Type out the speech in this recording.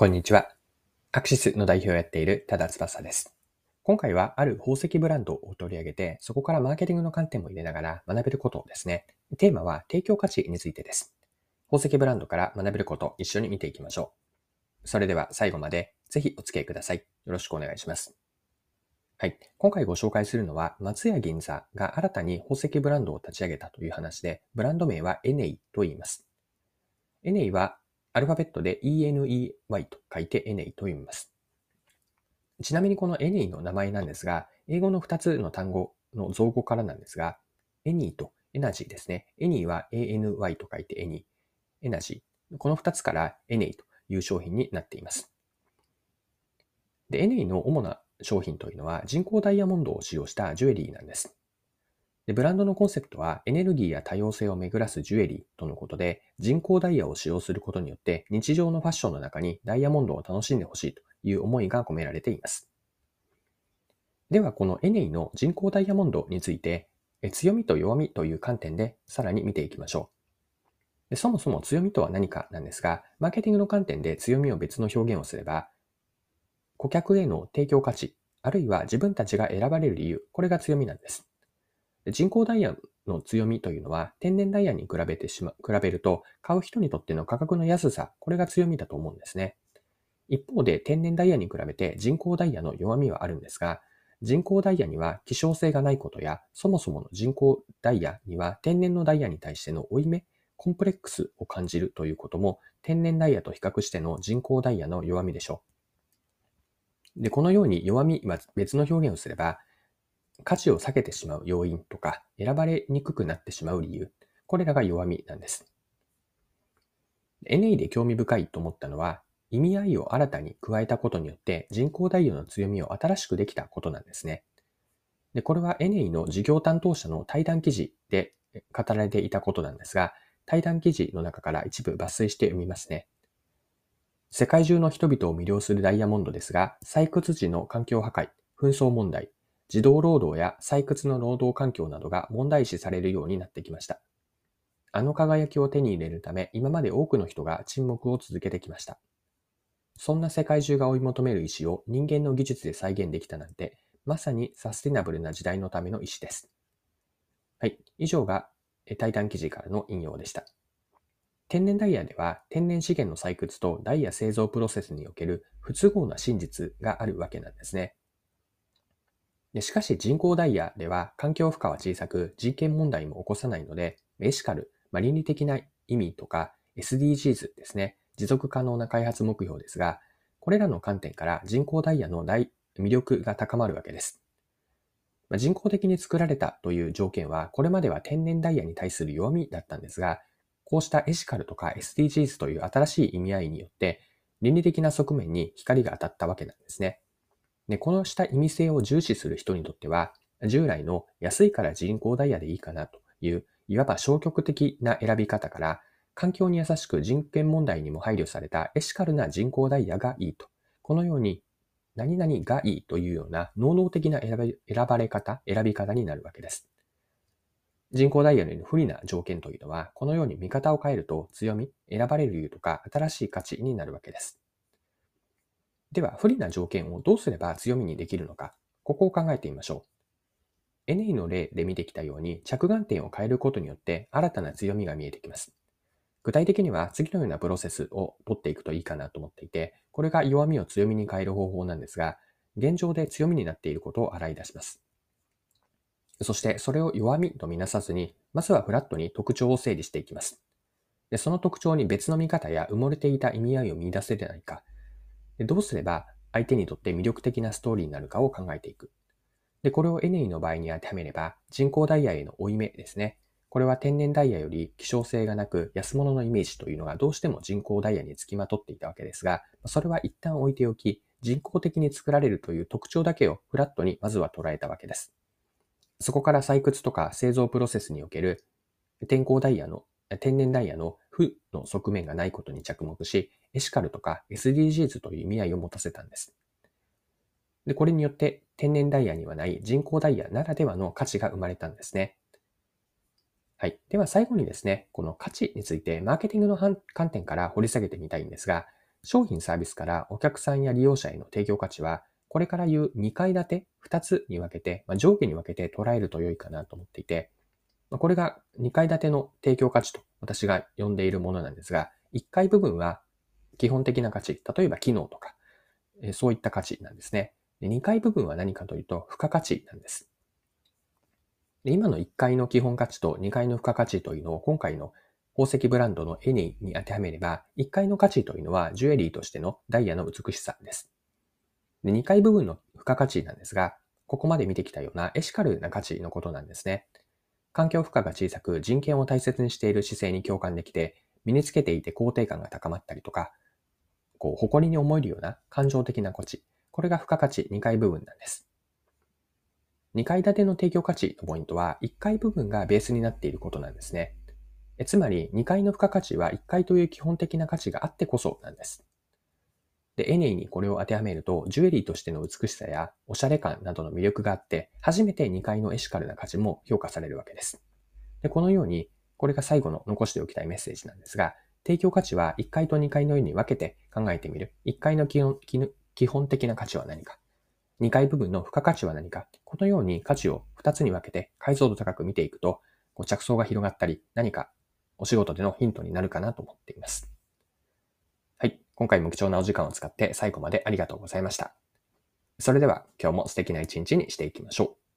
こんにちは。アクシスの代表をやっている多田翼です。今回はある宝石ブランドを取り上げて、そこからマーケティングの観点も入れながら学べることですね、テーマは提供価値についてです。宝石ブランドから学べること一緒に見ていきましょう。それでは最後までぜひお付き合いください。よろしくお願いします。はい。今回ご紹介するのは、松屋銀座が新たに宝石ブランドを立ち上げたという話で、ブランド名はエネイと言います。エネイはアルファベットで ENEY と書いてエネイと読みます。ちなみにこのエネイの名前なんですが、英語の2つの単語の造語からなんですが、エニーとエナジーですね。エニーは ANY と書いてエニー。エナジー。この2つからエネイという商品になっています。で、エネイの主な商品というのは人工ダイヤモンドを使用したジュエリーなんです。でブランドのコンセプトはエネルギーや多様性を巡らすジュエリーとのことで、人工ダイヤを使用することによって日常のファッションの中にダイヤモンドを楽しんでほしいという思いが込められています。では、このエネイの人工ダイヤモンドについて、強みと弱みという観点でさらに見ていきましょう。そもそも強みとは何かなんですが、マーケティングの観点で強みを別の表現をすれば、顧客への提供価値、あるいは自分たちが選ばれる理由、これが強みなんです。人工ダイヤの強みというのは、天然ダイヤに比べてしま、比べると、買う人にとっての価格の安さ、これが強みだと思うんですね。一方で、天然ダイヤに比べて人工ダイヤの弱みはあるんですが、人工ダイヤには希少性がないことや、そもそもの人工ダイヤには天然のダイヤに対しての負い目、コンプレックスを感じるということも、天然ダイヤと比較しての人工ダイヤの弱みでしょう。で、このように弱みは別の表現をすれば、価値を下げてしまう要因とか、選ばれにくくなってしまう理由、これらが弱みなんです。NA で興味深いと思ったのは、意味合いを新たに加えたことによって人工ダイヤの強みを新しくできたことなんですね。で、これは NA の事業担当者の対談記事で語られていたことなんですが、対談記事の中から一部抜粋して読みますね。世界中の人々を魅了するダイヤモンドですが、採掘時の環境破壊、紛争問題、児童労働や採掘の労働環境などが問題視されるようになってきました。あの輝きを手に入れるため、今まで多くの人が沈黙を続けてきました。そんな世界中が追い求める石を人間の技術で再現できたなんて、まさにサスティナブルな時代のための石です。はい。以上が対談記事からの引用でした。天然ダイヤでは天然資源の採掘とダイヤ製造プロセスにおける不都合な真実があるわけなんですね。しかし人工ダイヤでは環境負荷は小さく人権問題も起こさないので、エシカル、まあ、倫理的な意味とか SDGs ですね、持続可能な開発目標ですが、これらの観点から人工ダイヤの大魅力が高まるわけです。ま、人工的に作られたという条件は、これまでは天然ダイヤに対する弱みだったんですが、こうしたエシカルとか SDGs という新しい意味合いによって、倫理的な側面に光が当たったわけなんですね。で、このした意味性を重視する人にとっては、従来の安いから人工ダイヤでいいかなという、いわば消極的な選び方から、環境に優しく人権問題にも配慮されたエシカルな人工ダイヤがいいと。このように、何々がいいというような能動的な選ばれ方、選び方になるわけです。人工ダイヤの不利な条件というのは、このように見方を変えると強み、選ばれる理由とか新しい価値になるわけです。では、不利な条件をどうすれば強みにできるのか、ここを考えてみましょう。NA の例で見てきたように、着眼点を変えることによって新たな強みが見えてきます。具体的には次のようなプロセスを取っていくといいかなと思っていて、これが弱みを強みに変える方法なんですが、現状で強みになっていることを洗い出します。そしてそれを弱みとみなさずに、まずはフラットに特徴を整理していきます。でその特徴に別の見方や埋もれていた意味合いを見出せないか、でどうすれば相手にとって魅力的なストーリーになるかを考えていく。で、これを NA の場合に当てはめれば、人工ダイヤへの追い目ですね。これは天然ダイヤより希少性がなく安物のイメージというのがどうしても人工ダイヤにつきまとっていたわけですが、それは一旦置いておき、人工的に作られるという特徴だけをフラットにまずは捉えたわけです。そこから採掘とか製造プロセスにおける天候ダイヤの、天然ダイヤの負の側面がないことに着目し、エシカルとか SDGs という意味合いを持たせたんです。で、これによって天然ダイヤにはない人工ダイヤならではの価値が生まれたんですね。はい。では最後にですね、この価値についてマーケティングの観点から掘り下げてみたいんですが、商品サービスからお客さんや利用者への提供価値は、これから言う2階建て、2つに分けて、まあ、上下に分けて捉えると良いかなと思っていて、これが2階建ての提供価値と私が呼んでいるものなんですが、1階部分は基本的な価値、例えば機能とか、そういった価値なんですね。2階部分は何かというと、付加価値なんです。今の1階の基本価値と2階の付加価値というのを今回の宝石ブランドのエニーに当てはめれば、1階の価値というのはジュエリーとしてのダイヤの美しさです。で2階部分の付加価値なんですが、ここまで見てきたようなエシカルな価値のことなんですね。環境負荷が小さく人権を大切にしている姿勢に共感できて、身につけていて肯定感が高まったりとか、こう、誇りに思えるような感情的な価値。これが付加価値2階部分なんです。2階建ての提供価値のポイントは、1階部分がベースになっていることなんですね。えつまり、2階の付加価値は1階という基本的な価値があってこそなんです。で、エネイにこれを当てはめると、ジュエリーとしての美しさやおしゃれ感などの魅力があって、初めて2階のエシカルな価値も評価されるわけです。で、このように、これが最後の残しておきたいメッセージなんですが、提供価値は1階と2階のように分けて考えてみる。1階の基本基本的な価値は何か。2階部分の付加価値は何か。このように価値を2つに分けて解像度高く見ていくと、着想が広がったり、何かお仕事でのヒントになるかなと思っています。今回も貴重なお時間を使って最後までありがとうございました。それでは今日も素敵な一日にしていきましょう。